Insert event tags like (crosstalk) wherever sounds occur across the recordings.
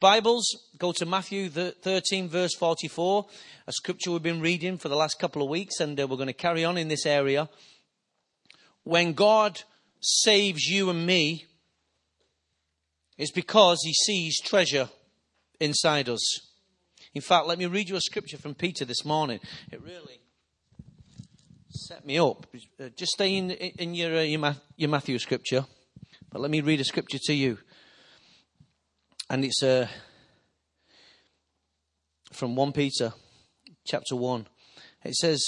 Bibles, go to Matthew 13, verse 44, a scripture we've been reading for the last couple of weeks, and uh, we're going to carry on in this area. When God saves you and me, it's because he sees treasure inside us. In fact, let me read you a scripture from Peter this morning. It really set me up. Uh, just stay in, in your, uh, your, your Matthew scripture, but let me read a scripture to you and it's uh, from 1 Peter chapter 1. It says,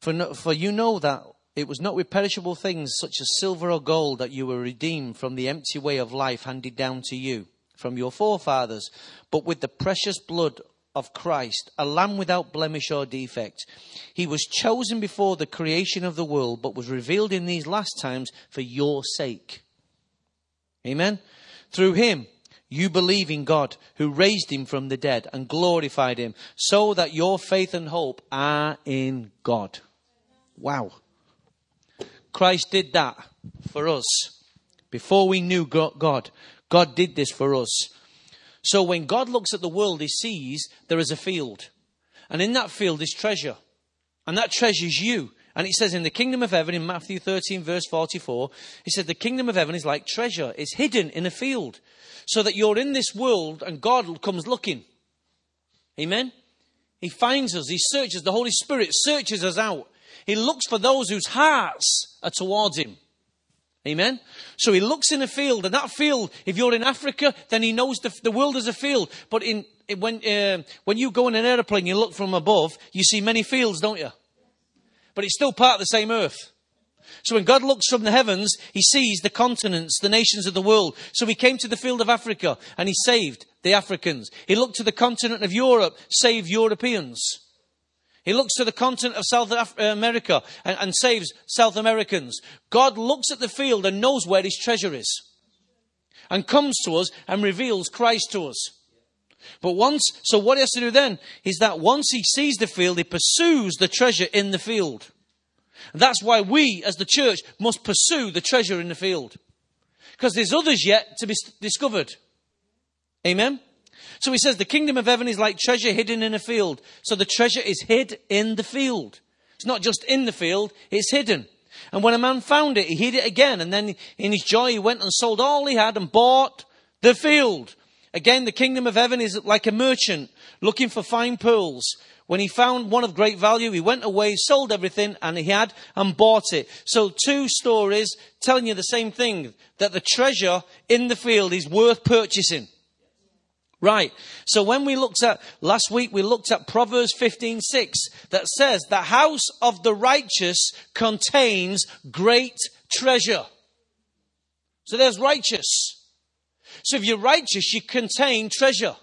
for, no, for you know that it was not with perishable things such as silver or gold that you were redeemed from the empty way of life handed down to you from your forefathers, but with the precious blood of Christ, a lamb without blemish or defect. He was chosen before the creation of the world, but was revealed in these last times for your sake. Amen. Through him, you believe in God who raised him from the dead and glorified him so that your faith and hope are in God. Wow. Christ did that for us. Before we knew God, God did this for us. So when God looks at the world, he sees there is a field. And in that field is treasure. And that treasure is you. And it says in the kingdom of heaven, in Matthew 13, verse 44, he said, The kingdom of heaven is like treasure. It's hidden in a field. So that you're in this world and God comes looking. Amen? He finds us. He searches. The Holy Spirit searches us out. He looks for those whose hearts are towards Him. Amen. So he looks in a field, and that field, if you're in Africa, then he knows the, the world is a field. But in, when, uh, when you go in an aeroplane, you look from above, you see many fields, don't you? But it's still part of the same earth. So when God looks from the heavens, he sees the continents, the nations of the world. So he came to the field of Africa and he saved the Africans. He looked to the continent of Europe, saved Europeans. He looks to the continent of South uh, America and, and saves South Americans. God looks at the field and knows where his treasure is and comes to us and reveals Christ to us. But once, so what he has to do then is that once he sees the field, he pursues the treasure in the field. that's why we, as the church, must pursue the treasure in the field. Because there's others yet to be discovered. Amen? So he says the kingdom of heaven is like treasure hidden in a field. So the treasure is hid in the field. It's not just in the field, it's hidden. And when a man found it, he hid it again. And then in his joy, he went and sold all he had and bought the field. Again, the kingdom of heaven is like a merchant looking for fine pearls. When he found one of great value, he went away, sold everything and he had and bought it. So two stories telling you the same thing, that the treasure in the field is worth purchasing. Right. So when we looked at, last week we looked at Proverbs 15:6 that says, the house of the righteous contains great treasure. So there's righteous. So if you're righteous, you contain treasure.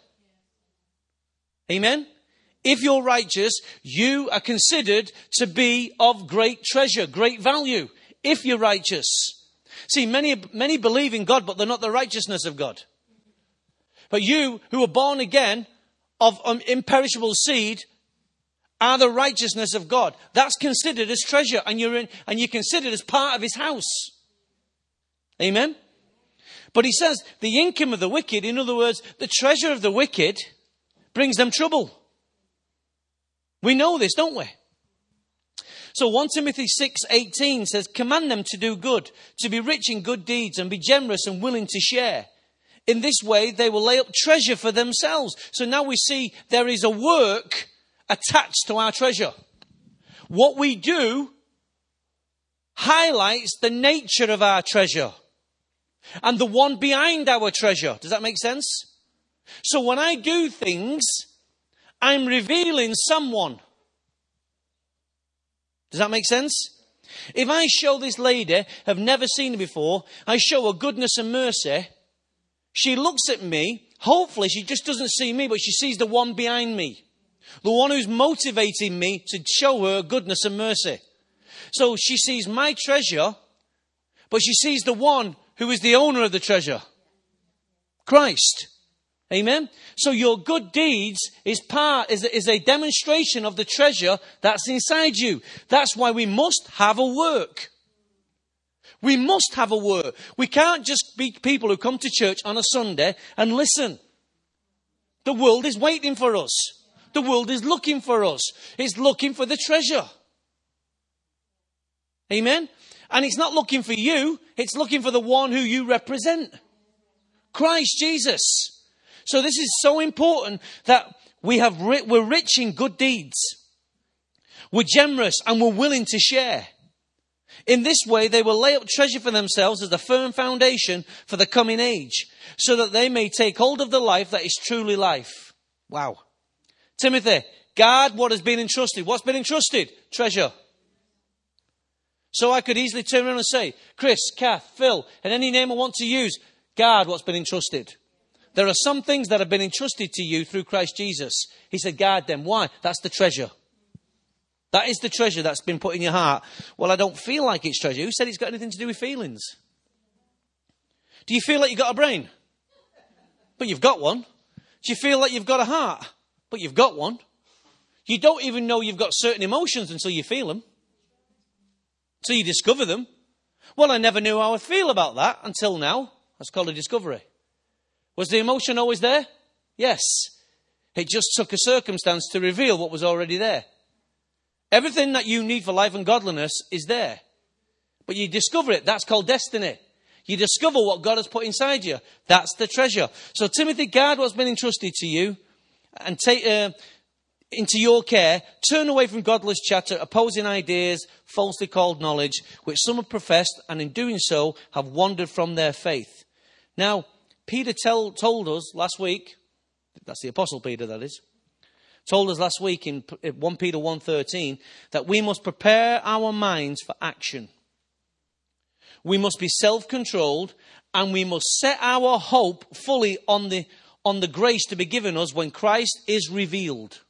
Amen? If you're righteous, you are considered to be of great treasure, great value. If you're righteous. See, many, many believe in God, but they're not the righteousness of God. But you, who are born again of um, imperishable seed, are the righteousness of God. That's considered as treasure, and you're in, and you're considered as part of His house. Amen. But he says the income of the wicked, in other words, the treasure of the wicked, brings them trouble. We know this, don't we? So 1 Timothy 6:18 says, "Command them to do good, to be rich in good deeds and be generous and willing to share. In this way they will lay up treasure for themselves." So now we see there is a work attached to our treasure. What we do highlights the nature of our treasure and the one behind our treasure. Does that make sense? So when I do things, I'm revealing someone. Does that make sense? If I show this lady, have never seen her before, I show her goodness and mercy, she looks at me, hopefully she just doesn't see me, but she sees the one behind me. The one who's motivating me to show her goodness and mercy. So she sees my treasure, but she sees the one who is the owner of the treasure? Christ. Amen. So your good deeds is part, is, is a demonstration of the treasure that's inside you. That's why we must have a work. We must have a word. We can't just be people who come to church on a Sunday and listen. The world is waiting for us. The world is looking for us. It's looking for the treasure. Amen? And it's not looking for you, it's looking for the one who you represent Christ Jesus. So this is so important that we have, we're rich in good deeds. We're generous and we're willing to share. In this way, they will lay up treasure for themselves as a firm foundation for the coming age, so that they may take hold of the life that is truly life. Wow. Timothy, guard what has been entrusted. What's been entrusted? Treasure. So I could easily turn around and say, Chris, Kath, Phil, and any name I want to use, guard what's been entrusted. There are some things that have been entrusted to you through Christ Jesus. He said, guard them. Why? That's the treasure. That is the treasure that's been put in your heart. Well, I don't feel like it's treasure. Who said it's got anything to do with feelings? Do you feel like you've got a brain? But you've got one. Do you feel like you've got a heart? But you've got one. You don't even know you've got certain emotions until you feel them. Until you discover them. Well, I never knew how I feel about that until now. That's called a discovery. Was the emotion always there? Yes. It just took a circumstance to reveal what was already there. Everything that you need for life and godliness is there. But you discover it. That's called destiny. You discover what God has put inside you. That's the treasure. So, Timothy, guard what's been entrusted to you and take uh, into your care. Turn away from godless chatter, opposing ideas, falsely called knowledge, which some have professed and in doing so have wandered from their faith. Now, Peter tell, told us last week, that's the Apostle Peter, that is, told us last week in uh, 1 Peter 1:13 that we must prepare our minds for action. We must be self-controlled and we must set our hope fully on the on the grace to be given us when Christ is revealed.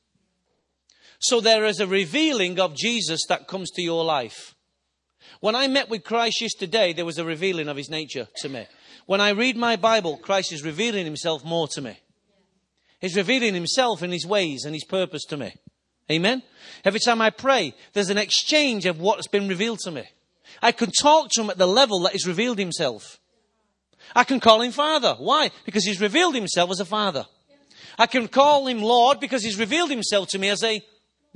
So there is a revealing of Jesus that comes to your life. When I met with Christ yesterday, there was a revealing of his nature to me. When I read my Bible, Christ is revealing himself more to me. He's revealing himself and his ways and his purpose to me. Amen? Every time I pray, there's an exchange of what's been revealed to me. I can talk to him at the level that he's revealed himself. I can call him Father. Why? Because he's revealed himself as a Father. I can call him Lord because he's revealed himself to me as a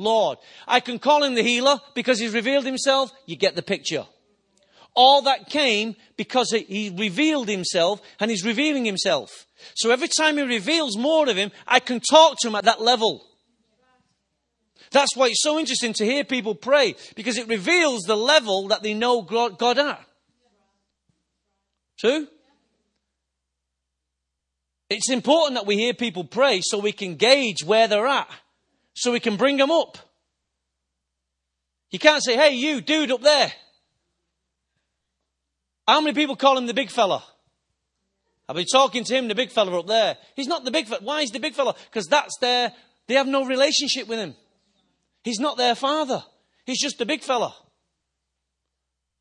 Lord. I can call him the healer because he's revealed himself. You get the picture. All that came because he revealed himself and he's revealing himself. So every time he reveals more of him, I can talk to him at that level. That's why it's so interesting to hear people pray because it reveals the level that they know God at. True? It's important that we hear people pray so we can gauge where they're at, so we can bring them up. You can't say, hey, you dude up there. How many people call him the big fella? I've been talking to him, the big fella up there. He's not the big fella. Why is the big fella? Because that's their, they have no relationship with him. He's not their father. He's just the big fella.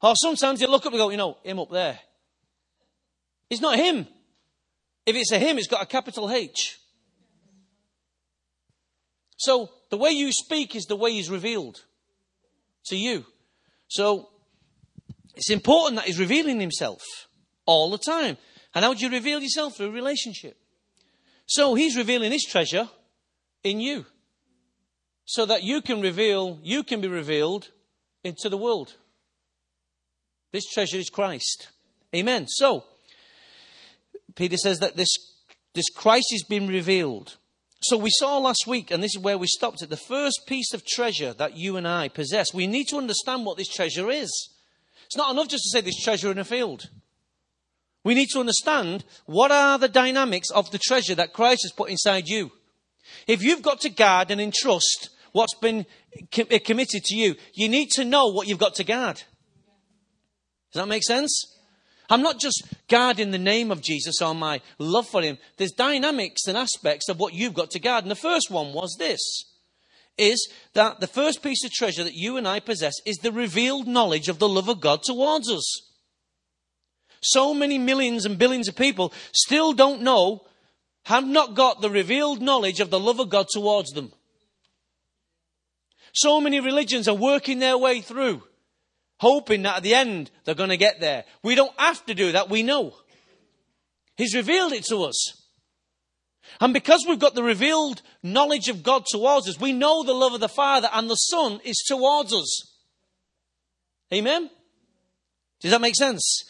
Or sometimes you look up and go, you know, him up there. It's not him. If it's a him, it's got a capital H. So the way you speak is the way he's revealed to you. So it's important that he's revealing himself all the time. And how do you reveal yourself? Through relationship. So he's revealing his treasure in you. So that you can reveal, you can be revealed into the world. This treasure is Christ. Amen. So, Peter says that this, this Christ has been revealed. So we saw last week, and this is where we stopped at the first piece of treasure that you and I possess. We need to understand what this treasure is. It's not enough just to say there's treasure in a field. We need to understand what are the dynamics of the treasure that Christ has put inside you. If you've got to guard and entrust what's been committed to you, you need to know what you've got to guard. Does that make sense? I'm not just guarding the name of Jesus or my love for him. There's dynamics and aspects of what you've got to guard. And the first one was this is that the first piece of treasure that you and I possess is the revealed knowledge of the love of God towards us. So many millions and billions of people still don't know, have not got the revealed knowledge of the love of God towards them. So many religions are working their way through hoping that at the end they're going to get there. We don't have to do that. We know. He's revealed it to us. And because we've got the revealed knowledge of God towards us, we know the love of the Father and the Son is towards us. Amen? Does that make sense?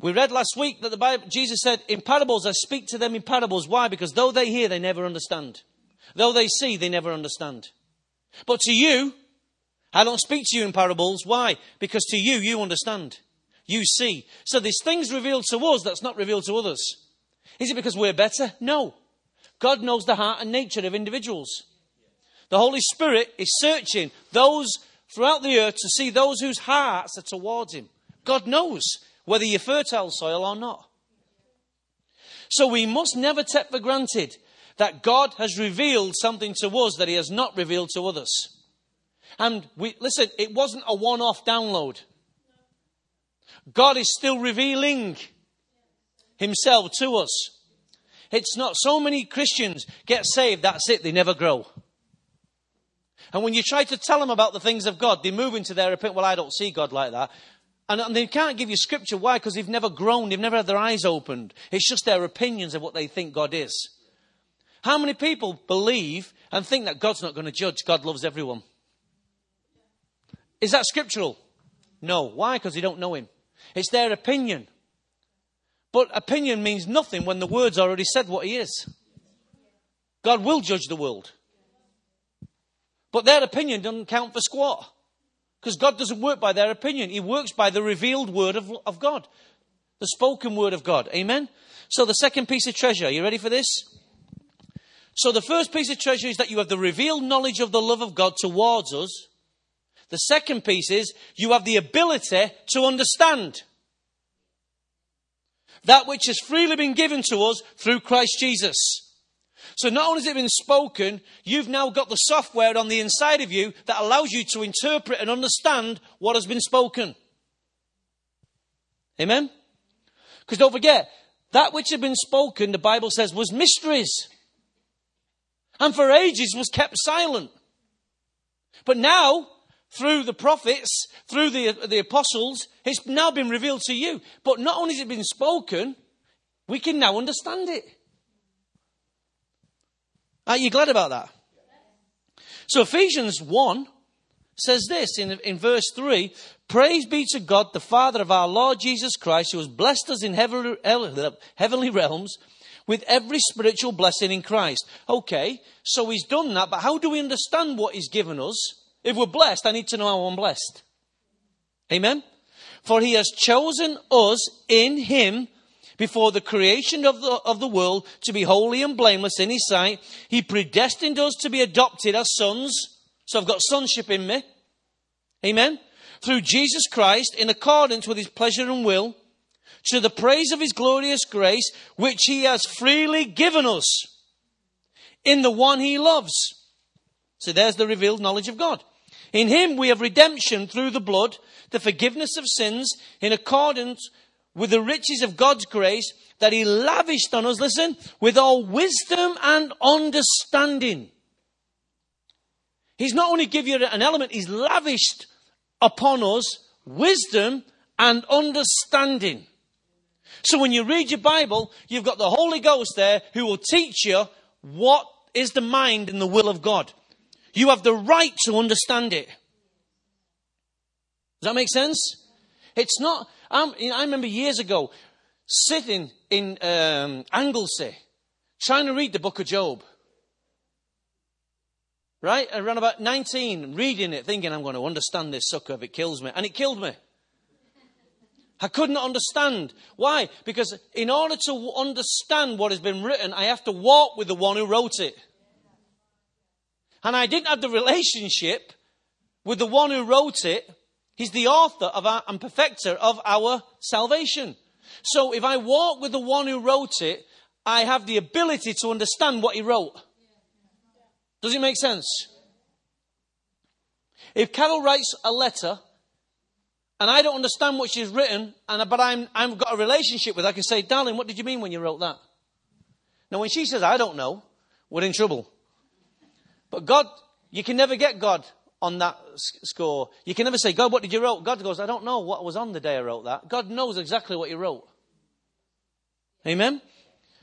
We read last week that the Bible, Jesus said, in parables, I speak to them in parables. Why? Because though they hear, they never understand. Though they see, they never understand. But to you, I don't speak to you in parables. Why? Because to you, you understand. You see. So there's things revealed to us that's not revealed to others. Is it because we're better? No. God knows the heart and nature of individuals. The Holy Spirit is searching those throughout the earth to see those whose hearts are towards Him. God knows whether you're fertile soil or not. So we must never take for granted that God has revealed something to us that He has not revealed to others. And we, listen, it wasn't a one off download. God is still revealing Himself to us. It's not so many Christians get saved, that's it, they never grow. And when you try to tell them about the things of God, they move into their opinion, well, I don't see God like that. And, and they can't give you scripture. Why? Because they've never grown, they've never had their eyes opened. It's just their opinions of what they think God is. How many people believe and think that God's not going to judge? God loves everyone. Is that scriptural? No. Why? Because they don't know Him. It's their opinion. But opinion means nothing when the word's already said what He is. God will judge the world. But their opinion doesn't count for squat. Because God doesn't work by their opinion. He works by the revealed word of, of God. The spoken word of God. Amen? So the second piece of treasure, are you ready for this? So the first piece of treasure is that you have the revealed knowledge of the love of God towards us. The second piece is you have the ability to understand that which has freely been given to us through Christ Jesus. So not only has it been spoken, you've now got the software on the inside of you that allows you to interpret and understand what has been spoken. Amen? Because don't forget, that which had been spoken, the Bible says, was mysteries. And for ages was kept silent. But now, through the prophets, through the, the apostles, it's now been revealed to you. But not only has it been spoken, we can now understand it. Are you glad about that? So Ephesians 1 says this in, in verse 3 Praise be to God, the Father of our Lord Jesus Christ, who has blessed us in heavenly, heavenly realms with every spiritual blessing in Christ. Okay, so he's done that, but how do we understand what he's given us? If we're blessed, I need to know how I'm blessed. Amen? For he has chosen us in him before the creation of the, of the world to be holy and blameless in his sight. He predestined us to be adopted as sons. So I've got sonship in me. Amen. Through Jesus Christ in accordance with his pleasure and will to the praise of his glorious grace, which he has freely given us in the one he loves. So there's the revealed knowledge of God. In him we have redemption through the blood, the forgiveness of sins in accordance with the riches of God's grace that He lavished on us, listen, with all wisdom and understanding. He's not only give you an element, He's lavished upon us wisdom and understanding. So when you read your Bible, you've got the Holy Ghost there who will teach you what is the mind and the will of God. You have the right to understand it. Does that make sense? It's not, I'm, i remember years ago sitting in um, Anglesey trying to read the book of Job. Right? Around about 19, reading it, thinking I'm going to understand this sucker if it kills me. And it killed me. I couldn't understand. Why? Because in order to understand what has been written, I have to walk with the one who wrote it. And I didn't have the relationship with the one who wrote it He's the author of our, and perfecter of our salvation. So if I walk with the one who wrote it, I have the ability to understand what he wrote. Does it make sense? If Carol writes a letter and I don't understand what she's written, and, but I'm, I've got a relationship with her, I can say, darling, what did you mean when you wrote that? Now, when she says, I don't know, we're in trouble. But God, you can never get God on that score. You can never say, God, what did you write? God goes, I don't know what was on the day I wrote that. God knows exactly what you wrote. Amen?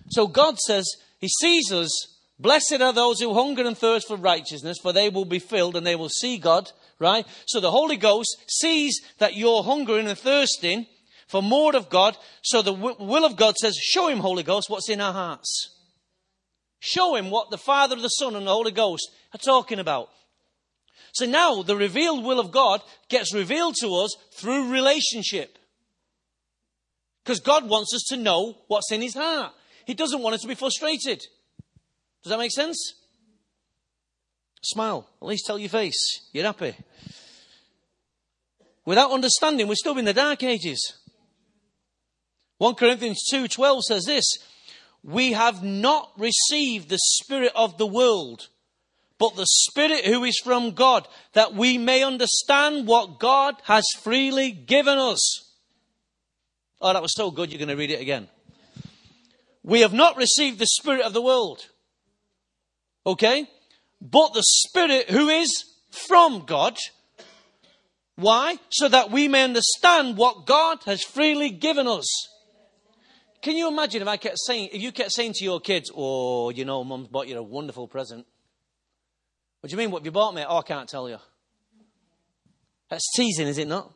So God says, He sees us. Blessed are those who hunger and thirst for righteousness, for they will be filled and they will see God, right? So the Holy Ghost sees that you're hungering and thirsting for more of God. So the will of God says, show him, Holy Ghost, what's in our hearts. Show him what the Father, the Son, and the Holy Ghost are talking about. So now the revealed will of God gets revealed to us through relationship. Because God wants us to know what's in his heart. He doesn't want us to be frustrated. Does that make sense? Smile. At least tell your face. You're happy. Without understanding, we're still in the dark ages. 1 Corinthians 2:12 says this, "We have not received the spirit of the world, but the spirit who is from God, that we may understand what God has freely given us." Oh, that was so good you're going to read it again. We have not received the spirit of the world. Okay? But the spirit who is from God. Why? So that we may understand what God has freely given us. Can you imagine if I kept saying, if you kept saying to your kids, oh, you know, mum's bought you a wonderful present. What do you mean? What have you bought me? Oh, I can't tell you. That's teasing, is it not?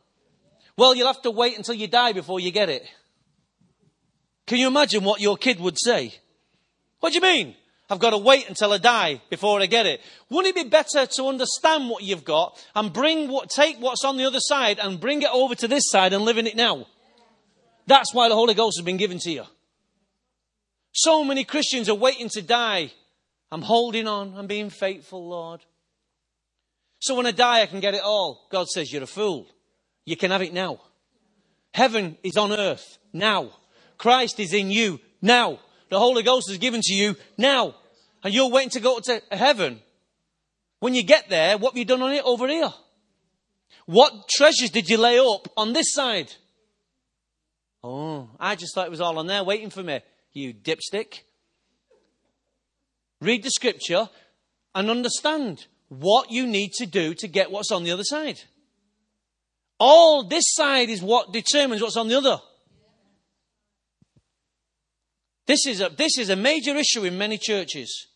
Well, you'll have to wait until you die before you get it. Can you imagine what your kid would say? What do you mean? I've got to wait until I die before I get it. Wouldn't it be better to understand what you've got and bring what, take what's on the other side and bring it over to this side and live in it now? That's why the Holy Ghost has been given to you. So many Christians are waiting to die. I'm holding on. I'm being faithful, Lord. So when I die, I can get it all. God says, You're a fool. You can have it now. Heaven is on earth now. Christ is in you now. The Holy Ghost is given to you now. And you're waiting to go to heaven. When you get there, what have you done on it over here? What treasures did you lay up on this side? Oh, I just thought it was all on there waiting for me. You dipstick. Read the scripture and understand what you need to do to get what's on the other side. All this side is what determines what's on the other. This is a, this is a major issue in many churches.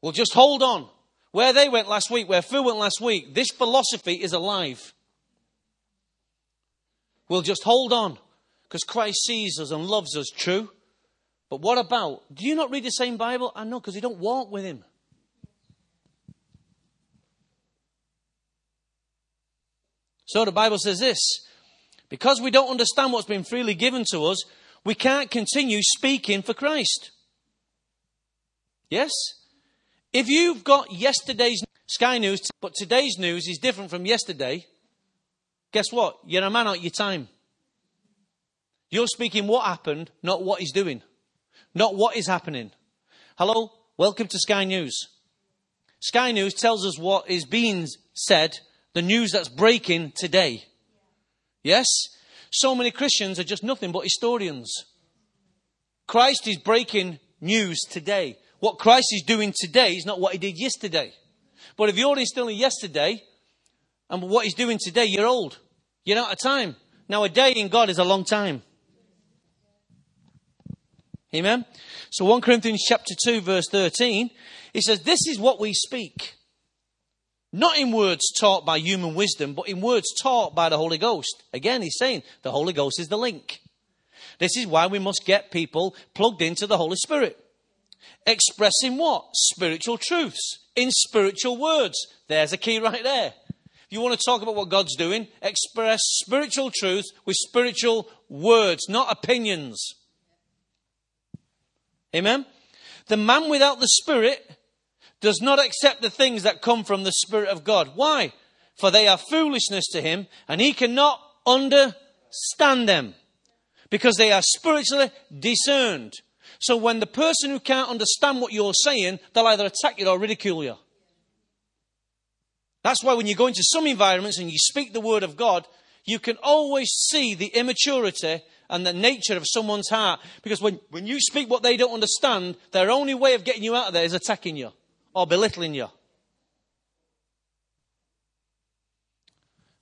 Well, just hold on. Where they went last week, where Phil went last week, this philosophy is alive. We'll just hold on because Christ sees us and loves us, true. But what about, do you not read the same Bible? I know because you don't walk with Him. So the Bible says this because we don't understand what's been freely given to us, we can't continue speaking for Christ. Yes? If you've got yesterday's Sky News, but today's news is different from yesterday, guess what? You're a man out your time. You're speaking what happened, not what he's doing, not what is happening. Hello? Welcome to Sky News. Sky News tells us what is being said, the news that's breaking today. Yes? So many Christians are just nothing but historians. Christ is breaking news today. What Christ is doing today is not what he did yesterday. But if you're still in yesterday and what he's doing today, you're old. You're out of time. Now, a day in God is a long time. Amen. So 1 Corinthians chapter 2 verse 13, it says, This is what we speak. Not in words taught by human wisdom, but in words taught by the Holy Ghost. Again, he's saying the Holy Ghost is the link. This is why we must get people plugged into the Holy Spirit. Expressing what? Spiritual truths in spiritual words. There's a key right there. You want to talk about what God's doing, express spiritual truth with spiritual words, not opinions. Amen? The man without the Spirit does not accept the things that come from the Spirit of God. Why? For they are foolishness to him, and he cannot understand them because they are spiritually discerned. So when the person who can't understand what you're saying, they'll either attack you or ridicule you. That's why when you go into some environments and you speak the word of God, you can always see the immaturity and the nature of someone's heart. Because when, when you speak what they don't understand, their only way of getting you out of there is attacking you or belittling you.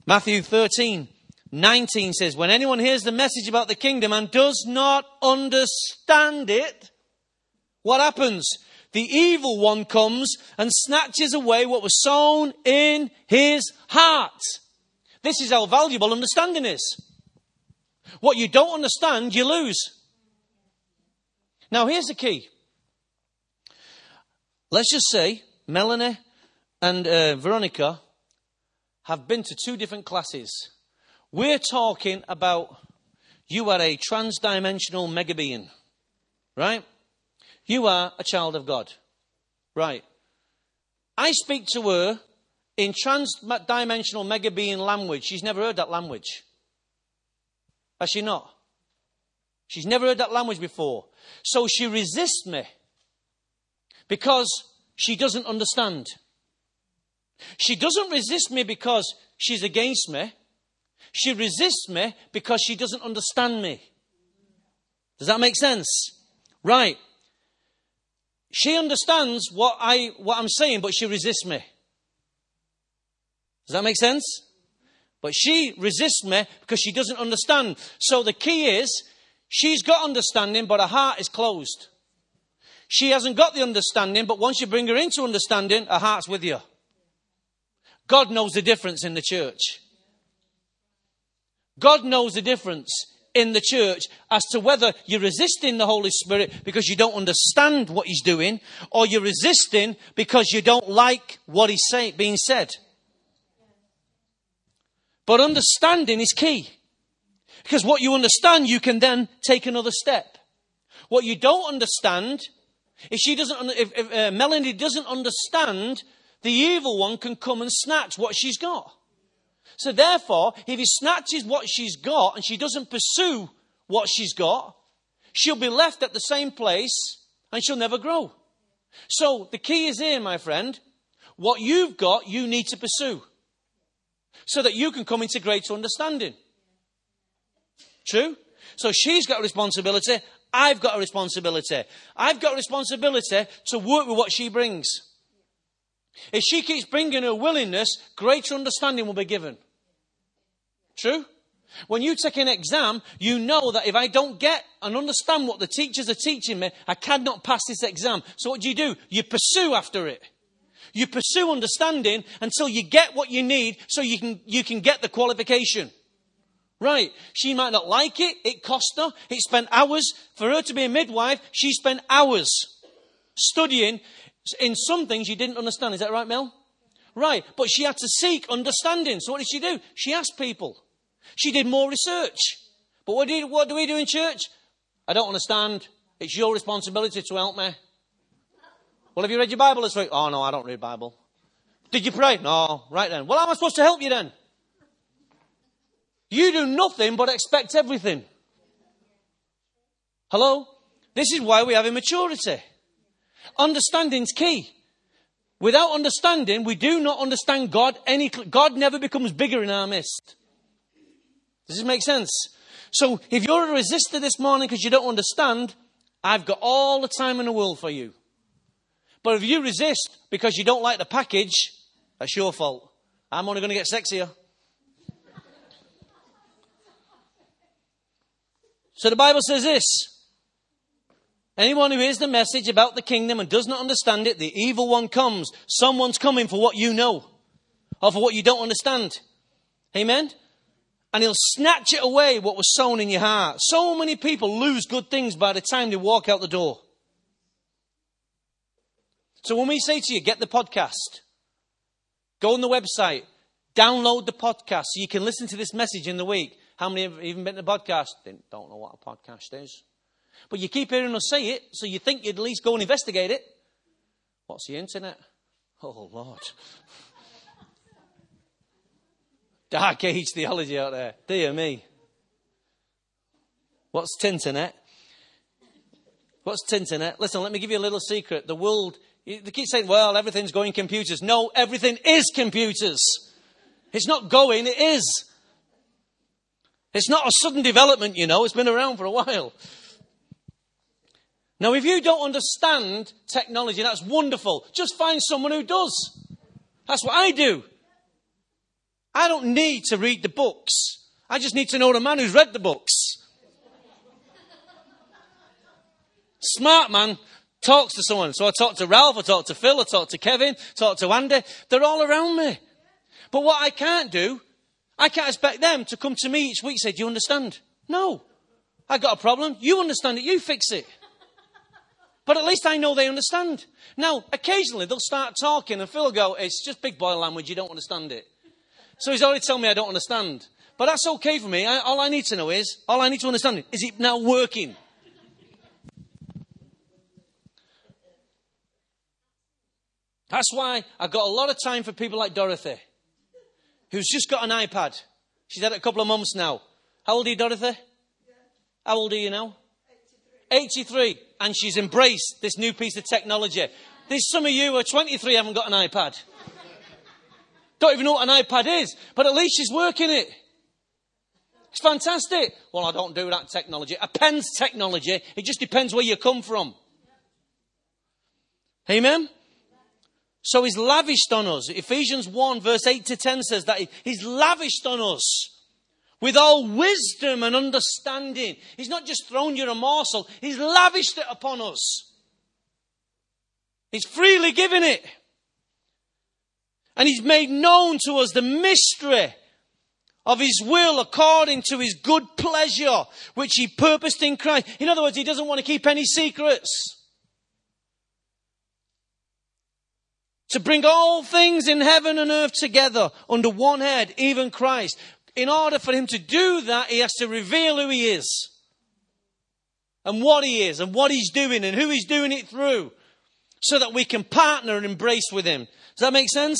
Matthew 13, 19 says, When anyone hears the message about the kingdom and does not understand it, what happens? The evil one comes and snatches away what was sown in his heart. This is how valuable understanding is. What you don't understand, you lose. Now, here's the key. Let's just say Melanie and uh, Veronica have been to two different classes. We're talking about you are a transdimensional mega being, right? You are a child of God, right? I speak to her in transdimensional mega being language. She's never heard that language. Has she not? She's never heard that language before. So she resists me because she doesn't understand. She doesn't resist me because she's against me. She resists me because she doesn't understand me. Does that make sense? Right. She understands what I what I'm saying, but she resists me. Does that make sense? But she resists me because she doesn't understand. So the key is she's got understanding, but her heart is closed. She hasn't got the understanding, but once you bring her into understanding, her heart's with you. God knows the difference in the church. God knows the difference in the church as to whether you're resisting the Holy Spirit because you don't understand what He's doing, or you're resisting because you don't like what He's say, being said. But understanding is key. Because what you understand, you can then take another step. What you don't understand, if she doesn't, if, if uh, Melanie doesn't understand the evil one can come and snatch what she's got. So therefore, if he snatches what she's got and she doesn't pursue what she's got, she'll be left at the same place and she'll never grow. So the key is here, my friend. What you've got, you need to pursue. So that you can come into greater understanding. True? So she's got a responsibility. I've got a responsibility. I've got a responsibility to work with what she brings. If she keeps bringing her willingness, greater understanding will be given. True? When you take an exam, you know that if I don't get and understand what the teachers are teaching me, I cannot pass this exam. So what do you do? You pursue after it. You pursue understanding until you get what you need so you can, you can get the qualification. Right. She might not like it. It cost her. It spent hours. For her to be a midwife, she spent hours studying in some things you didn't understand. Is that right, Mel? Right. But she had to seek understanding. So what did she do? She asked people. She did more research. But what do, what do we do in church? I don't understand. It's your responsibility to help me. Well, have you read your Bible this week? Oh, no, I don't read Bible. Did you pray? No. Right then. Well, how am I supposed to help you then? You do nothing but expect everything. Hello? This is why we have immaturity. Understanding's key. Without understanding, we do not understand God. Any, God never becomes bigger in our midst. Does this make sense? So if you're a resistor this morning because you don't understand, I've got all the time in the world for you. But if you resist because you don't like the package, that's your fault. I'm only going to get sexier. So the Bible says this Anyone who hears the message about the kingdom and does not understand it, the evil one comes. Someone's coming for what you know or for what you don't understand. Amen? And he'll snatch it away what was sown in your heart. So many people lose good things by the time they walk out the door. So when we say to you, get the podcast, go on the website, download the podcast so you can listen to this message in the week. How many have even been to the podcast? They don't know what a podcast is. But you keep hearing us say it, so you think you'd at least go and investigate it. What's the internet? Oh, Lord. (laughs) Ah, Dark age theology out there. Dear me. What's Tinternet? What's Tinternet? Listen, let me give you a little secret. The world, they keep saying, well, everything's going computers. No, everything is computers. It's not going, it is. It's not a sudden development, you know. It's been around for a while. Now, if you don't understand technology, that's wonderful. Just find someone who does. That's what I do. I don't need to read the books. I just need to know the man who's read the books. Smart man talks to someone. So I talk to Ralph, I talk to Phil, I talk to Kevin, talk to Andy. They're all around me. But what I can't do, I can't expect them to come to me each week and say, Do you understand? No. I got a problem. You understand it. You fix it. But at least I know they understand. Now, occasionally they'll start talking and Phil will go, It's just big boy language. You don't understand it. So he's already telling me I don't understand. But that's okay for me. I, all I need to know is, all I need to understand is is it now working? That's why I've got a lot of time for people like Dorothy, who's just got an iPad. She's had it a couple of months now. How old are you, Dorothy? How old are you now? 83. 83. And she's embraced this new piece of technology. There's some of you who are 23 haven't got an iPad. Don't even know what an iPad is, but at least she's working it. It's fantastic. Well, I don't do that technology. A pen's technology. It just depends where you come from. Amen? So he's lavished on us. Ephesians 1 verse 8 to 10 says that he's lavished on us with all wisdom and understanding. He's not just thrown you a morsel, he's lavished it upon us. He's freely given it. And he's made known to us the mystery of his will according to his good pleasure, which he purposed in Christ. In other words, he doesn't want to keep any secrets. to bring all things in heaven and earth together under one head, even Christ. In order for him to do that, he has to reveal who he is and what he is and what he's doing and who he's doing it through so that we can partner and embrace with him. Does that make sense?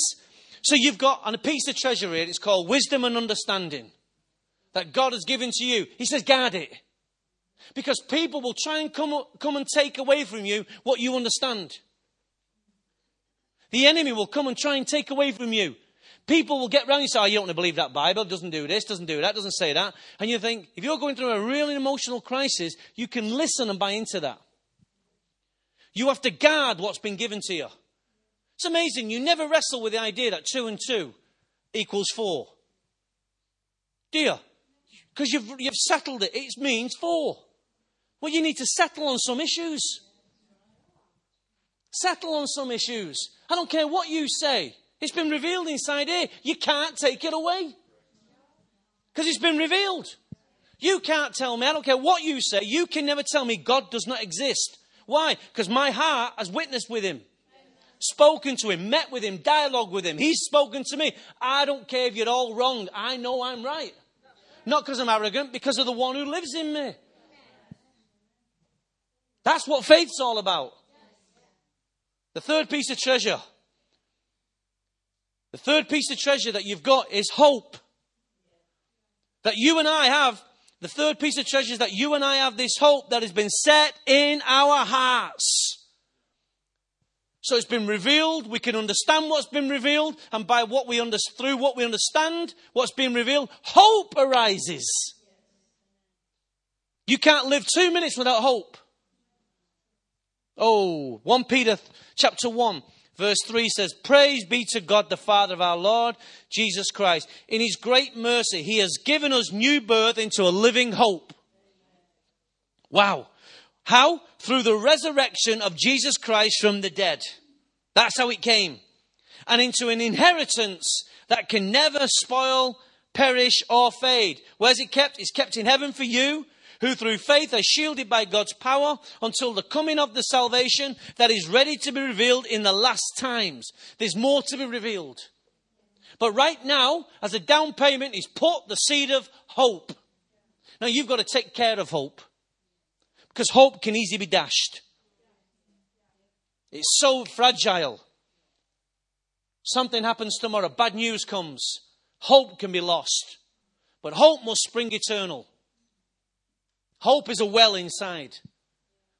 So you've got on a piece of treasure here, it's called wisdom and understanding that God has given to you. He says, guard it. Because people will try and come, come and take away from you what you understand. The enemy will come and try and take away from you. People will get round you and say, oh, you don't want to believe that Bible. Doesn't do this, doesn't do that, doesn't say that. And you think, if you're going through a really emotional crisis, you can listen and buy into that. You have to guard what's been given to you. It's amazing. You never wrestle with the idea that two and two equals four. Do you? Because you've, you've settled it. It means four. Well, you need to settle on some issues. Settle on some issues. I don't care what you say. It's been revealed inside here. You can't take it away. Because it's been revealed. You can't tell me, I don't care what you say, you can never tell me God does not exist. Why? Because my heart has witnessed with him, spoken to him, met with him, dialogue with him. He's spoken to me. I don't care if you're all wrong. I know I'm right. Not because I'm arrogant, because of the one who lives in me. That's what faith's all about. The third piece of treasure. The third piece of treasure that you've got is hope. That you and I have, the third piece of treasure is that you and I have this hope that has been set in our hearts. So it's been revealed. We can understand what's been revealed, and by what we under, through what we understand, what's been revealed, hope arises. You can't live two minutes without hope. Oh, 1 Peter chapter 1 verse 3 says, Praise be to God the Father of our Lord Jesus Christ. In his great mercy, he has given us new birth into a living hope. Wow. How? Through the resurrection of Jesus Christ from the dead. That's how it came. And into an inheritance that can never spoil, perish, or fade. Where's it kept? It's kept in heaven for you who through faith are shielded by God's power until the coming of the salvation that is ready to be revealed in the last times. There's more to be revealed. But right now, as a down payment, is put the seed of hope. Now you've got to take care of hope. Because hope can easily be dashed. It's so fragile. Something happens tomorrow, bad news comes. Hope can be lost. But hope must spring eternal. Hope is a well inside.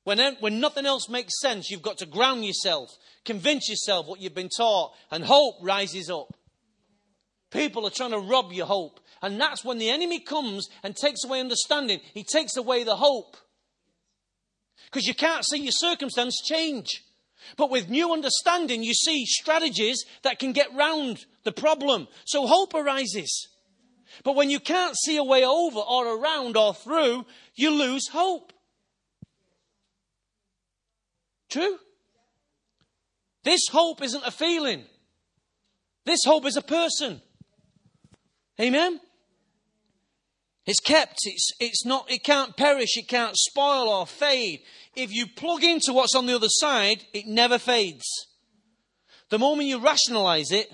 When, when nothing else makes sense, you've got to ground yourself, convince yourself what you've been taught, and hope rises up. People are trying to rob your hope. And that's when the enemy comes and takes away understanding. He takes away the hope. Because you can't see your circumstance change. But with new understanding, you see strategies that can get round the problem. So hope arises. But when you can't see a way over or around or through, you lose hope. True? This hope isn't a feeling. This hope is a person. Amen? It's kept. It's, it's not, it can't perish. It can't spoil or fade. If you plug into what's on the other side, it never fades. The moment you rationalize it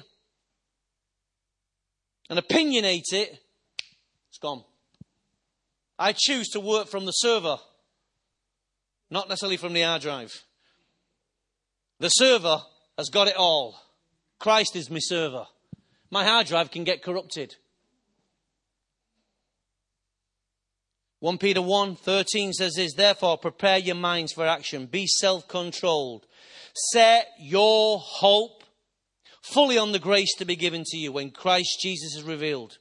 and opinionate it, it's gone. I choose to work from the server, not necessarily from the hard drive. The server has got it all. Christ is my server. My hard drive can get corrupted. 1 Peter 1 13 says this, therefore prepare your minds for action. Be self controlled. Set your hope fully on the grace to be given to you when Christ Jesus is revealed.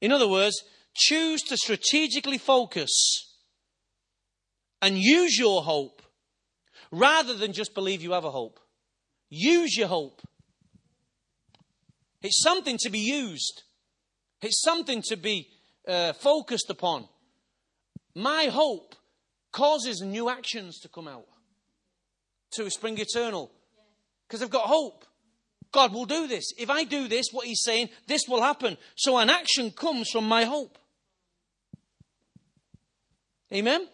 In other words, choose to strategically focus and use your hope rather than just believe you have a hope. Use your hope. It's something to be used, it's something to be uh, focused upon. My hope causes new actions to come out to Spring Eternal because I've got hope. God will do this. If I do this, what He's saying, this will happen. So an action comes from my hope. Amen?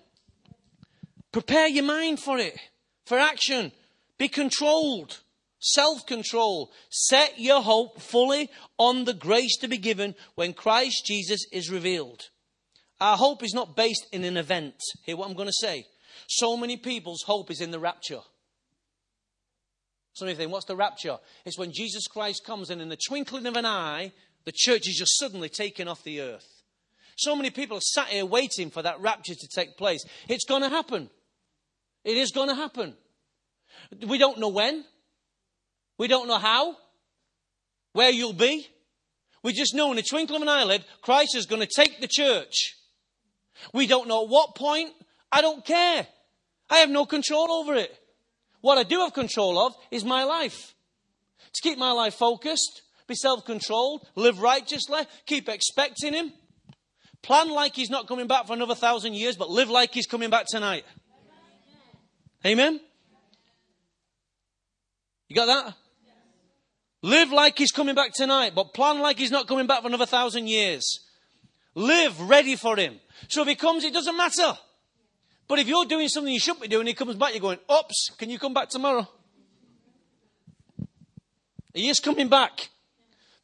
Prepare your mind for it, for action. Be controlled, self control. Set your hope fully on the grace to be given when Christ Jesus is revealed. Our hope is not based in an event. Hear what I'm going to say. So many people's hope is in the rapture. Some of you think, what's the rapture? It's when Jesus Christ comes and in the twinkling of an eye, the church is just suddenly taken off the earth. So many people are sat here waiting for that rapture to take place. It's going to happen. It is going to happen. We don't know when. We don't know how. Where you'll be. We just know in a twinkle of an eyelid, Christ is going to take the church. We don't know at what point. I don't care. I have no control over it. What I do have control of is my life. To keep my life focused, be self controlled, live righteously, keep expecting Him. Plan like He's not coming back for another thousand years, but live like He's coming back tonight. Amen? You got that? Live like he's coming back tonight, but plan like he's not coming back for another thousand years. Live ready for him. So if he comes, it doesn't matter. But if you're doing something you shouldn't be doing, he comes back, you're going, oops, can you come back tomorrow? He is coming back.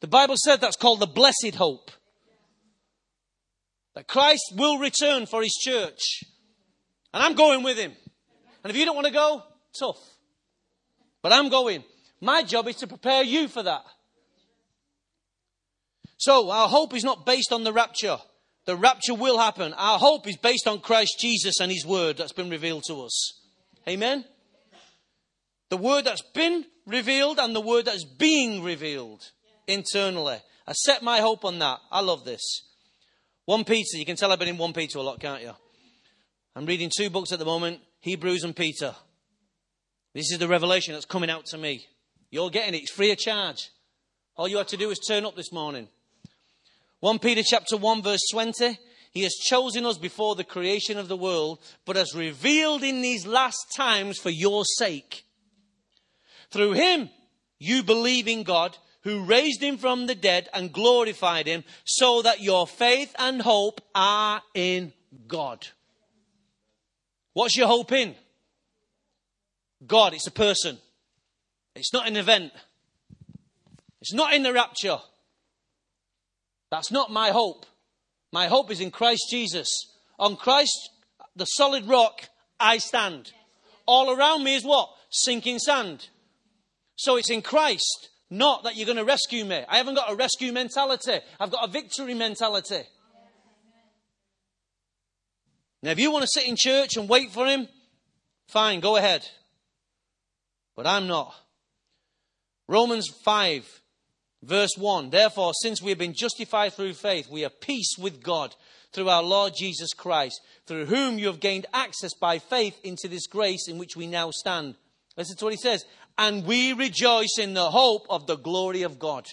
The Bible said that's called the blessed hope. That Christ will return for his church. And I'm going with him. And if you don't want to go, tough. But I'm going. My job is to prepare you for that. So our hope is not based on the rapture. The rapture will happen. Our hope is based on Christ Jesus and His Word that's been revealed to us. Amen? The Word that's been revealed and the Word that's being revealed internally. I set my hope on that. I love this. 1 Peter, you can tell I've been in 1 Peter a lot, can't you? I'm reading two books at the moment Hebrews and Peter. This is the revelation that's coming out to me. You're getting it, it's free of charge. All you have to do is turn up this morning. 1 Peter chapter 1 verse 20. He has chosen us before the creation of the world, but has revealed in these last times for your sake. Through him, you believe in God, who raised him from the dead and glorified him, so that your faith and hope are in God. What's your hope in? God, it's a person. It's not an event. It's not in the rapture. That's not my hope. My hope is in Christ Jesus. On Christ, the solid rock, I stand. All around me is what? Sinking sand. So it's in Christ, not that you're going to rescue me. I haven't got a rescue mentality. I've got a victory mentality. Now, if you want to sit in church and wait for him, fine, go ahead. But I'm not. Romans 5, verse 1. Therefore, since we have been justified through faith, we have peace with God through our Lord Jesus Christ, through whom you have gained access by faith into this grace in which we now stand. Listen to what he says. And we rejoice in the hope of the glory of God.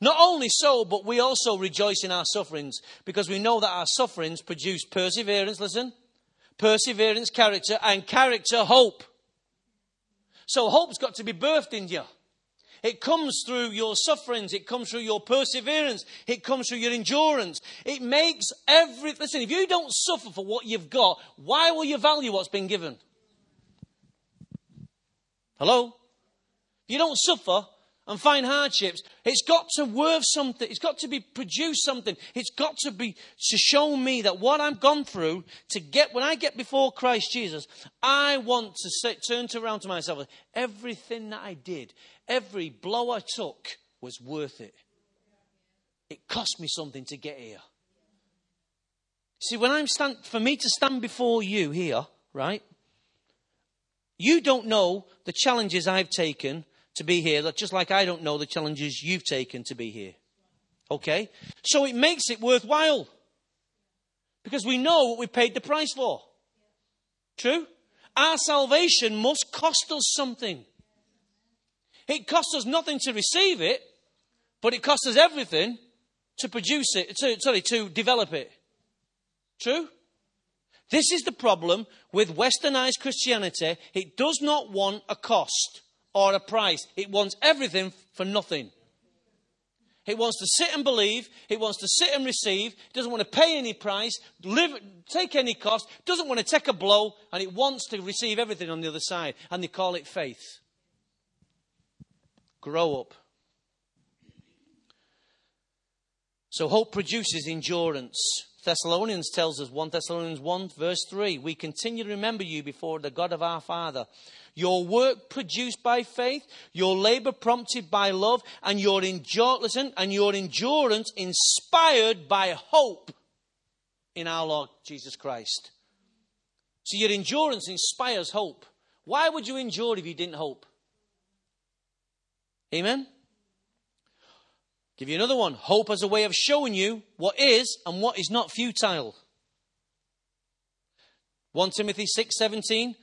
Not only so, but we also rejoice in our sufferings because we know that our sufferings produce perseverance, listen, perseverance, character, and character, hope. So hope's got to be birthed in you. It comes through your sufferings. It comes through your perseverance. It comes through your endurance. It makes every, listen, if you don't suffer for what you've got, why will you value what's been given? Hello? If you don't suffer and find hardships, it's got to worth something. It's got to be produce something. It's got to be to show me that what I've gone through to get when I get before Christ Jesus, I want to turn to around to myself. Everything that I did, every blow I took was worth it. It cost me something to get here. See, when I'm stand, for me to stand before you here, right? You don't know the challenges I've taken to be here, just like I don't know the challenges you've taken to be here. Okay? So it makes it worthwhile. Because we know what we paid the price for. True? Our salvation must cost us something. It costs us nothing to receive it, but it costs us everything to produce it, to, sorry, to develop it. True? This is the problem with westernized Christianity. It does not want a cost or a price. It wants everything for nothing. It wants to sit and believe. It wants to sit and receive. It doesn't want to pay any price, live, take any cost. Doesn't want to take a blow, and it wants to receive everything on the other side. And they call it faith. Grow up. So hope produces endurance. Thessalonians tells us 1 Thessalonians 1 verse 3 we continue to remember you before the God of our Father your work produced by faith, your labor prompted by love, and your endurance, and your endurance inspired by hope in our Lord Jesus Christ. So your endurance inspires hope. Why would you endure if you didn't hope? Amen? Give you another one. Hope as a way of showing you what is and what is not futile. 1 Timothy 6:17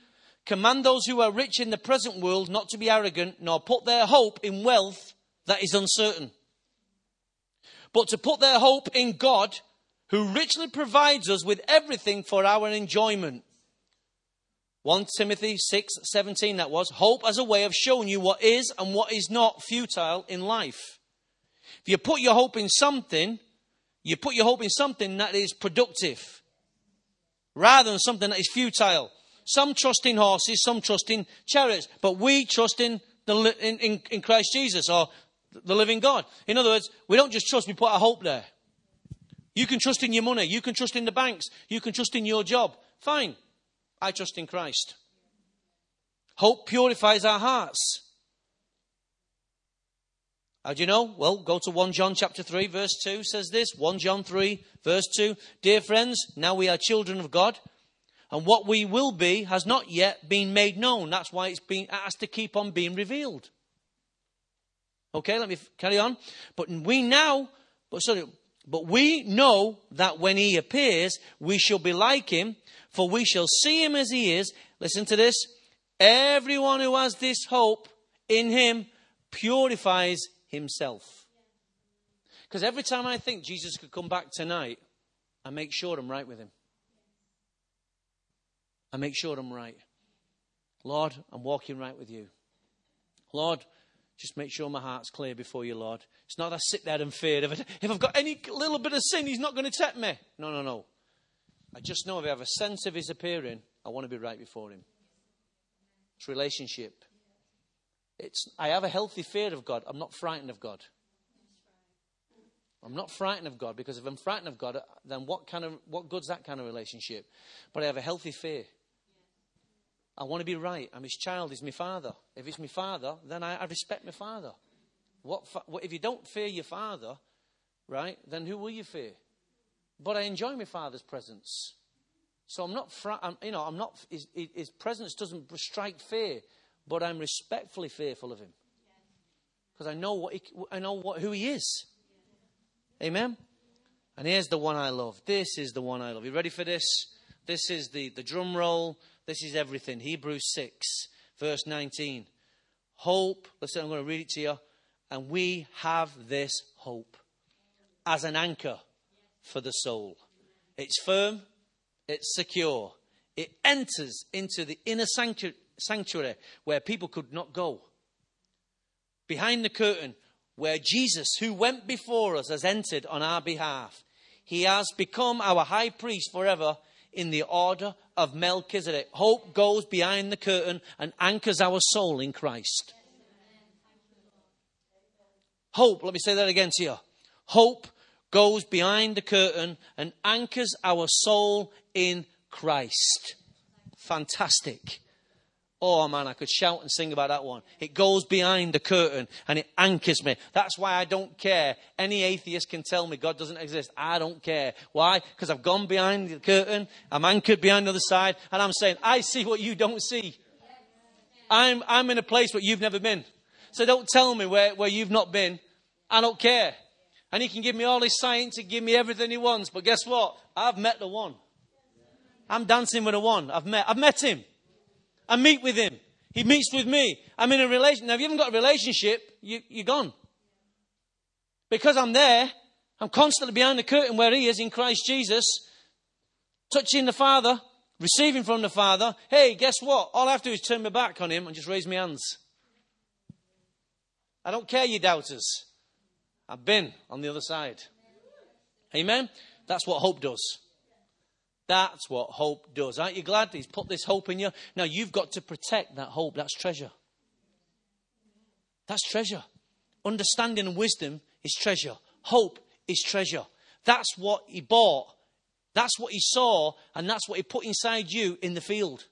Command those who are rich in the present world not to be arrogant, nor put their hope in wealth that is uncertain, but to put their hope in God, who richly provides us with everything for our enjoyment. 1 Timothy 6 17, that was. Hope as a way of showing you what is and what is not futile in life. If you put your hope in something, you put your hope in something that is productive rather than something that is futile. Some trust in horses, some trust in chariots, but we trust in, the, in, in, in Christ Jesus or the living God. In other words, we don't just trust, we put our hope there. You can trust in your money, you can trust in the banks, you can trust in your job. Fine. I trust in Christ. Hope purifies our hearts. How do you know? Well, go to 1 John chapter 3 verse 2 says this. 1 John 3 verse 2. Dear friends, now we are children of God and what we will be has not yet been made known. That's why it's been, has to keep on being revealed. Okay, let me carry on. But we now, but sorry, but we know that when he appears, we shall be like him, for we shall see him as he is. Listen to this. Everyone who has this hope in him purifies himself. Because every time I think Jesus could come back tonight, I make sure I'm right with him. I make sure I'm right. Lord, I'm walking right with you. Lord, just make sure my heart's clear before you, Lord. It's not that I sit there and fear. If, if I've got any little bit of sin, He's not going to tempt me. No, no, no. I just know if I have a sense of His appearing, I want to be right before Him. It's relationship. It's, I have a healthy fear of God. I'm not frightened of God. I'm not frightened of God because if I'm frightened of God, then what kind of what good's that kind of relationship? But I have a healthy fear. I want to be right. I'm his child. He's my father. If he's my father, then I, I respect my father. What, what, if you don't fear your father, right? Then who will you fear? But I enjoy my father's presence. So I'm not, fr- I'm, you know, I'm not. His, his presence doesn't strike fear, but I'm respectfully fearful of him because I know what he, I know what who he is. Amen. And here's the one I love. This is the one I love. You ready for this? This is the, the drum roll. This is everything. Hebrews 6, verse 19. Hope, listen, I'm going to read it to you. And we have this hope as an anchor for the soul. It's firm, it's secure, it enters into the inner sanctuary where people could not go. Behind the curtain, where Jesus, who went before us, has entered on our behalf. He has become our high priest forever in the order of Melchizedek. Hope goes behind the curtain and anchors our soul in Christ. Hope, let me say that again to you. Hope goes behind the curtain and anchors our soul in Christ. Fantastic. Oh man, I could shout and sing about that one. It goes behind the curtain and it anchors me. That's why I don't care. Any atheist can tell me God doesn't exist. I don't care. Why? Because I've gone behind the curtain. I'm anchored behind the other side and I'm saying, I see what you don't see. I'm, I'm in a place where you've never been. So don't tell me where, where you've not been. I don't care. And he can give me all his science and give me everything he wants. But guess what? I've met the one. I'm dancing with the one. I've met, I've met him. I meet with him. He meets with me. I'm in a relationship. Now, if you haven't got a relationship, you, you're gone. Because I'm there, I'm constantly behind the curtain where he is in Christ Jesus, touching the Father, receiving from the Father. Hey, guess what? All I have to do is turn my back on him and just raise my hands. I don't care, you doubters. I've been on the other side. Amen? That's what hope does. That's what hope does. Aren't you glad he's put this hope in you? Now you've got to protect that hope. That's treasure. That's treasure. Understanding and wisdom is treasure. Hope is treasure. That's what he bought. That's what he saw, and that's what he put inside you in the field.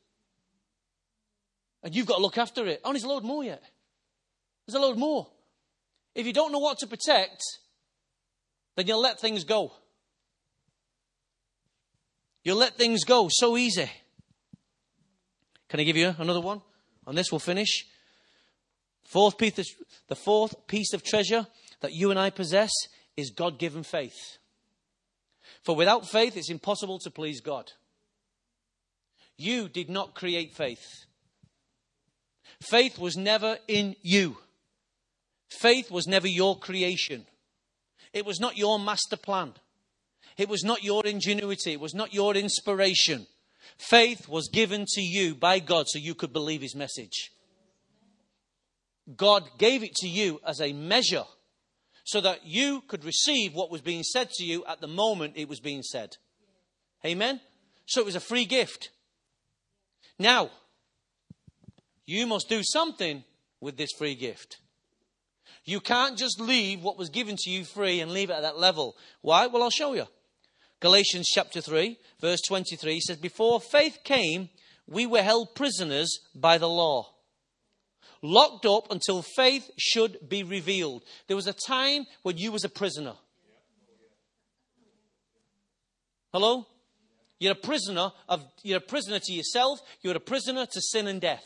And you've got to look after it. Oh, there's a load more yet. There's a load more. If you don't know what to protect, then you'll let things go. You'll let things go so easy. Can I give you another one? On this, we'll finish. Fourth piece the fourth piece of treasure that you and I possess is God given faith. For without faith, it's impossible to please God. You did not create faith. Faith was never in you. Faith was never your creation. It was not your master plan. It was not your ingenuity. It was not your inspiration. Faith was given to you by God so you could believe his message. God gave it to you as a measure so that you could receive what was being said to you at the moment it was being said. Amen? So it was a free gift. Now, you must do something with this free gift. You can't just leave what was given to you free and leave it at that level. Why? Well, I'll show you. Galatians chapter 3, verse 23 he says, Before faith came, we were held prisoners by the law, locked up until faith should be revealed. There was a time when you was a prisoner. Hello? You're a prisoner of you're a prisoner to yourself, you're a prisoner to sin and death.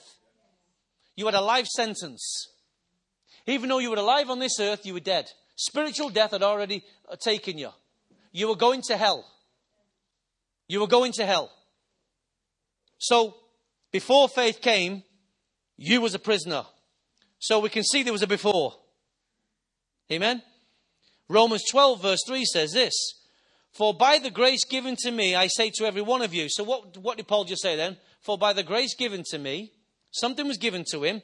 You had a life sentence. Even though you were alive on this earth, you were dead. Spiritual death had already uh, taken you. You were going to hell. You were going to hell. So, before faith came, you was a prisoner. So we can see there was a before. Amen? Romans 12 verse 3 says this. For by the grace given to me, I say to every one of you. So what, what did Paul just say then? For by the grace given to me, something was given to him.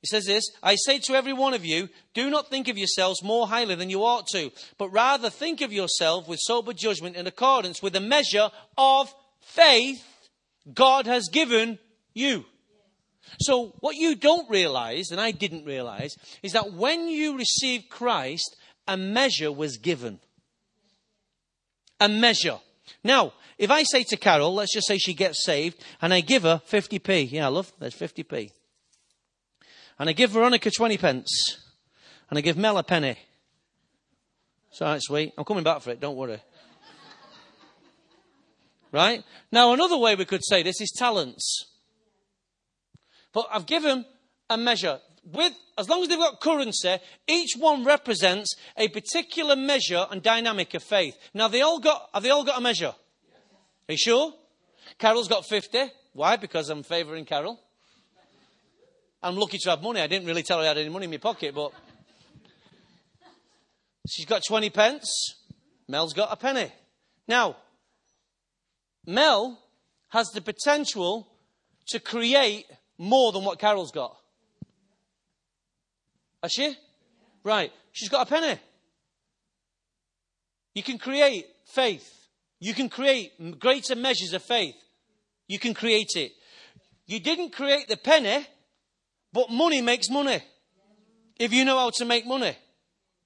He says this I say to every one of you, do not think of yourselves more highly than you ought to, but rather think of yourself with sober judgment in accordance with the measure of faith God has given you. So, what you don't realize, and I didn't realize, is that when you received Christ, a measure was given. A measure. Now, if I say to Carol, let's just say she gets saved, and I give her 50p. Yeah, love, there's 50p. And I give Veronica 20 pence. And I give Mel a penny. All right, sweet. I'm coming back for it, don't worry. Right? Now, another way we could say this is talents. But I've given a measure. With, as long as they've got currency, each one represents a particular measure and dynamic of faith. Now, they all got, have they all got a measure? Are you sure? Carol's got 50. Why? Because I'm favouring Carol. I'm lucky to have money. I didn't really tell her I had any money in my pocket, but she's got 20 pence. Mel's got a penny. Now, Mel has the potential to create more than what Carol's got. Has she? Right. She's got a penny. You can create faith. You can create greater measures of faith. You can create it. You didn't create the penny, but money makes money. If you know how to make money.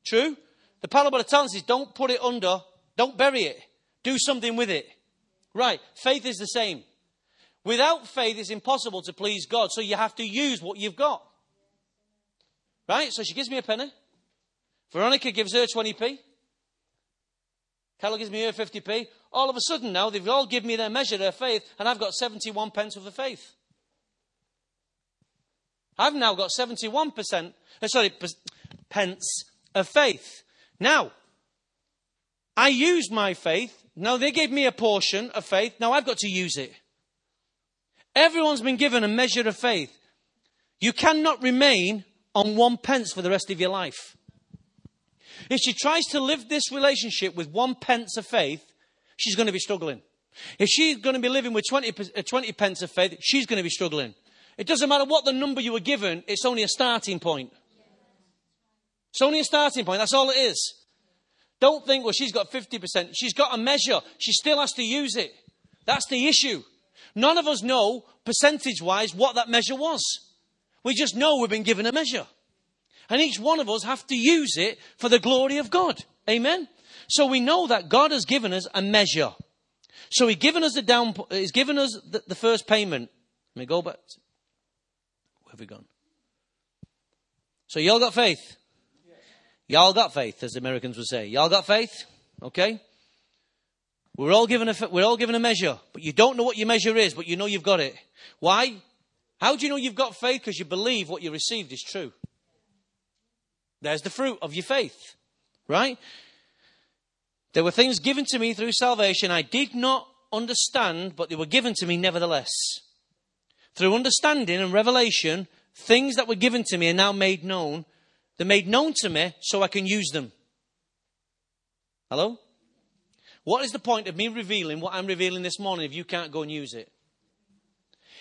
True? The parable of the talents is don't put it under, don't bury it. Do something with it. Right. Faith is the same. Without faith, it's impossible to please God. So you have to use what you've got. Right? So she gives me a penny. Veronica gives her 20p. Carol gives me her 50p. All of a sudden now, they've all given me their measure, their faith, and I've got 71 pence of the faith. I've now got 71%, uh, sorry, pence of faith. Now, I use my faith. Now they gave me a portion of faith. Now I've got to use it. Everyone's been given a measure of faith. You cannot remain on one pence for the rest of your life. If she tries to live this relationship with one pence of faith, she's going to be struggling. If she's going to be living with 20, uh, 20 pence of faith, she's going to be struggling. It doesn't matter what the number you were given, it's only a starting point. It's only a starting point, that's all it is. Don't think, well, she's got 50%. She's got a measure. She still has to use it. That's the issue. None of us know, percentage wise, what that measure was. We just know we've been given a measure. And each one of us have to use it for the glory of God. Amen? So we know that God has given us a measure. So He's given us the down, He's given us the, the first payment. Let me go back. Have we gone? So y'all got faith? Y'all got faith, as the Americans would say. Y'all got faith? Okay? We're all given a, we're all given a measure, but you don't know what your measure is, but you know you've got it. Why? How do you know you've got faith? Because you believe what you received is true. There's the fruit of your faith, right? There were things given to me through salvation I did not understand, but they were given to me nevertheless. Through understanding and revelation, things that were given to me are now made known. They're made known to me so I can use them. Hello? What is the point of me revealing what I'm revealing this morning if you can't go and use it?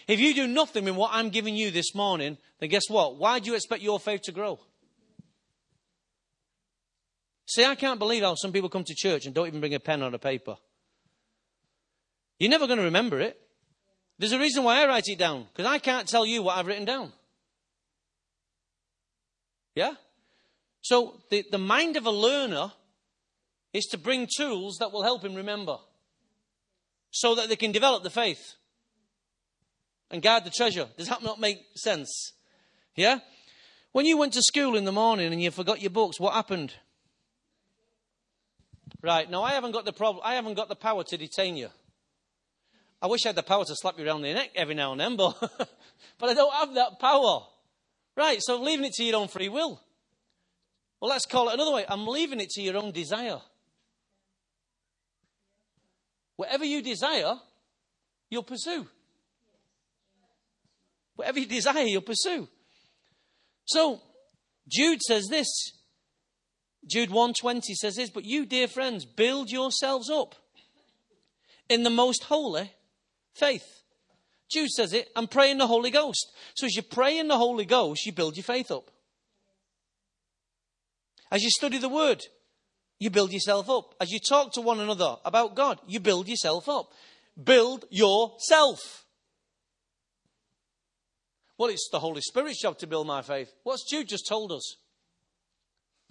If you do nothing with what I'm giving you this morning, then guess what? Why do you expect your faith to grow? See, I can't believe how some people come to church and don't even bring a pen or a paper. You're never going to remember it. There's a reason why I write it down, because I can't tell you what I've written down. Yeah? So the, the mind of a learner is to bring tools that will help him remember so that they can develop the faith and guard the treasure. Does that not make sense? Yeah? When you went to school in the morning and you forgot your books, what happened? Right, now I haven't got the problem I haven't got the power to detain you. I wish I had the power to slap you around the neck every now and then, but (laughs) but I don't have that power. Right, so leaving it to your own free will. Well, let's call it another way. I'm leaving it to your own desire. Whatever you desire, you'll pursue. Whatever you desire, you'll pursue. So, Jude says this. Jude 120 says this, but you, dear friends, build yourselves up in the most holy faith. Jude says it, and pray in the Holy Ghost. So as you pray in the Holy Ghost, you build your faith up. As you study the Word, you build yourself up. As you talk to one another about God, you build yourself up. Build yourself. Well, it's the Holy Spirit's job to build my faith. What's Jude just told us?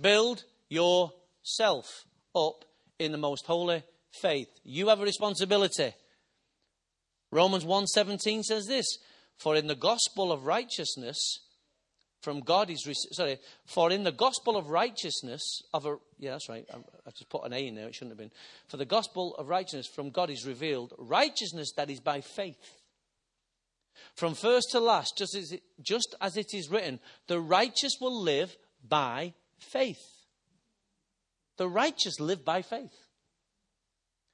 Build yourself up in the most holy faith. You have a responsibility. Romans 1:17 says this, for in the gospel of righteousness from God is sorry, for in the gospel of righteousness of a yeah, that's right. I, I just put an A in there. It shouldn't have been. For the gospel of righteousness from God is revealed, righteousness that is by faith. From first to last, just as it, just as it is written, the righteous will live by faith. The righteous live by faith.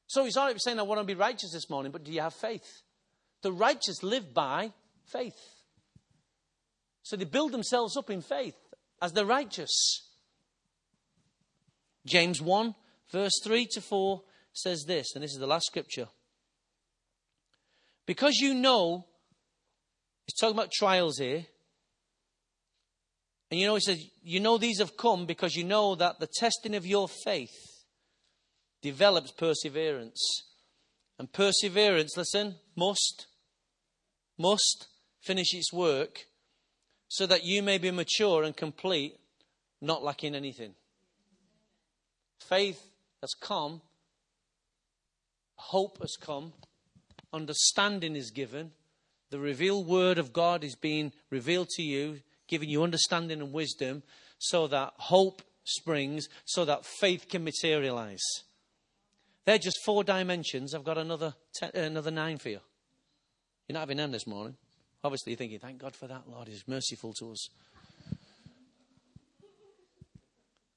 So he's already saying, I want to be righteous this morning, but do you have faith? The righteous live by faith. So they build themselves up in faith as the righteous. James 1, verse 3 to 4 says this, and this is the last scripture. Because you know, he's talking about trials here. And you know, he says, you know these have come because you know that the testing of your faith develops perseverance. And perseverance, listen, must, must finish its work so that you may be mature and complete, not lacking anything. Faith has come, hope has come, understanding is given, the revealed word of God is being revealed to you, giving you understanding and wisdom, so that hope springs, so that faith can materialize. They're just four dimensions. I've got another, ten, another nine for you. You're not having them this morning. Obviously, you're thinking, thank God for that, Lord. He's merciful to us.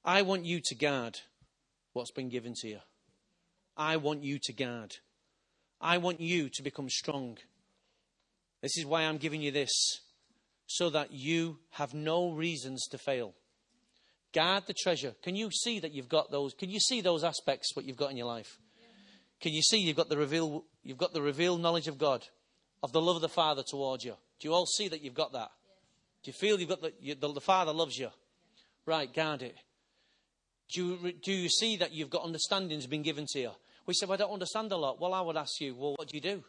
I want you to guard what's been given to you. I want you to guard. I want you to become strong. This is why I'm giving you this, so that you have no reasons to fail. Guard the treasure. Can you see that you've got those? Can you see those aspects, what you've got in your life? Can you see you've got the reveal, you've got the revealed knowledge of God, of the love of the Father towards you? Do you all see that you've got that? Do you feel you've got the, you, the, the Father loves you? Right, guard it. Do you, do you see that you've got understandings been given to you? We said, well, I don't understand a lot. Well, I would ask you, well, what do you do?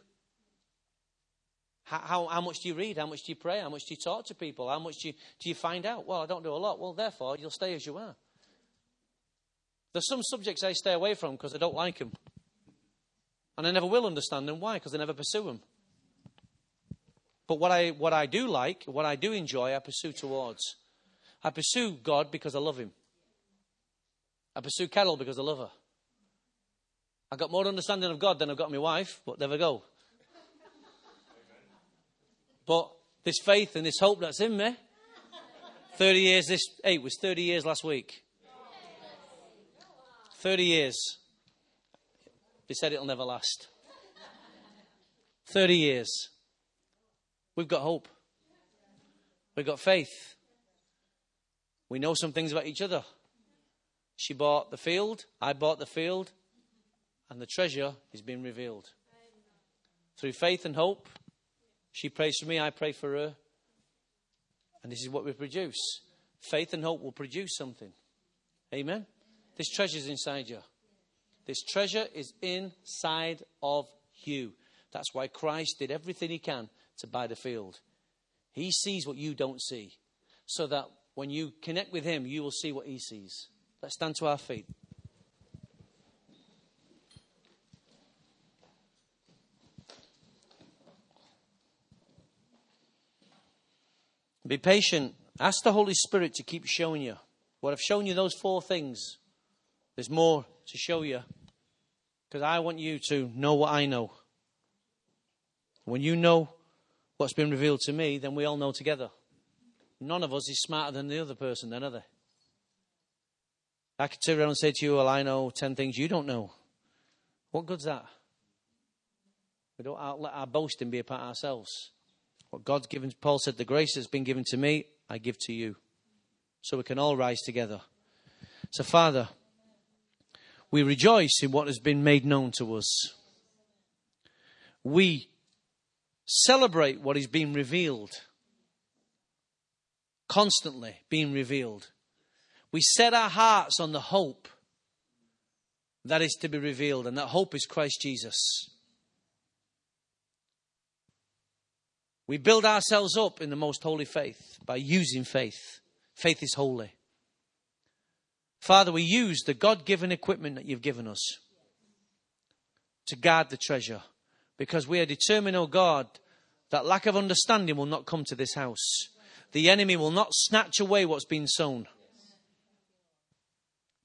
How, how, how, much do you read? How much do you pray? How much do you talk to people? How much do you, do you find out? Well, I don't do a lot. Well, therefore, you'll stay as you are. There's some subjects I stay away from because I don't like them. And I never will understand them. Why? Because I never pursue them. But what I, what I do like, what I do enjoy, I pursue towards. I pursue God because I love Him. I pursue Carol because I love her. I got more understanding of God than I've got my wife, but there we go. But this faith and this hope that's in me, 30 years, this, hey, it was 30 years last week. 30 years. They said it'll never last. 30 years. We've got hope. We've got faith. We know some things about each other. She bought the field, I bought the field, and the treasure is being revealed. Through faith and hope, she prays for me, I pray for her. And this is what we produce. Faith and hope will produce something. Amen? This treasure is inside you. This treasure is inside of you. That's why Christ did everything he can to buy the field. He sees what you don't see. So that when you connect with him, you will see what he sees. Let's stand to our feet. Be patient. Ask the Holy Spirit to keep showing you. What I've shown you, those four things, there's more to show you. Because I want you to know what I know. When you know what's been revealed to me, then we all know together. None of us is smarter than the other person, then, are they? I could turn around and say to you, Well, I know 10 things you don't know. What good's that? We don't let our boasting be about ourselves. What God's given, Paul said, the grace that's been given to me, I give to you. So we can all rise together. So, Father, we rejoice in what has been made known to us. We celebrate what is being revealed, constantly being revealed. We set our hearts on the hope that is to be revealed, and that hope is Christ Jesus. We build ourselves up in the most holy faith by using faith. Faith is holy. Father, we use the God given equipment that you've given us to guard the treasure because we are determined, O oh God, that lack of understanding will not come to this house. The enemy will not snatch away what's been sown.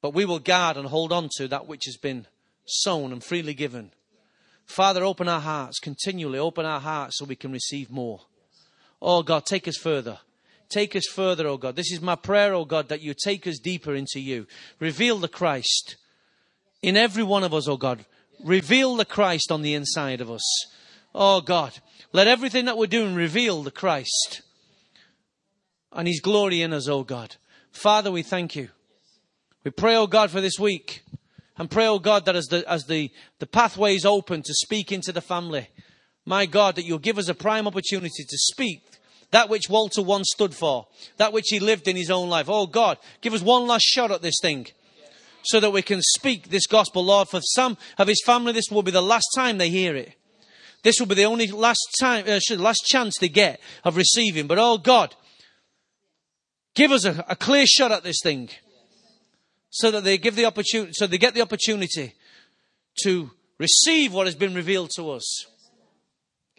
But we will guard and hold on to that which has been sown and freely given. Father, open our hearts, continually open our hearts so we can receive more. Oh God, take us further. Take us further, oh God. This is my prayer, oh God, that you take us deeper into you. Reveal the Christ in every one of us, oh God. Reveal the Christ on the inside of us. Oh God, let everything that we're doing reveal the Christ. and His glory in us, oh God. Father, we thank you. We pray, oh God, for this week. And pray, oh God, that as the, as the, the pathway is open to speak into the family, my God, that you'll give us a prime opportunity to speak that which Walter once stood for, that which he lived in his own life. Oh God, give us one last shot at this thing so that we can speak this gospel, Lord. For some of his family, this will be the last time they hear it. This will be the only last time, uh, last chance they get of receiving. But oh God, give us a, a clear shot at this thing so that they give the opportunity, so they get the opportunity to receive what has been revealed to us.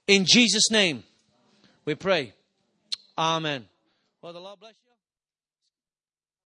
In Jesus' name, we pray. Amen. Well, the Lord bless you.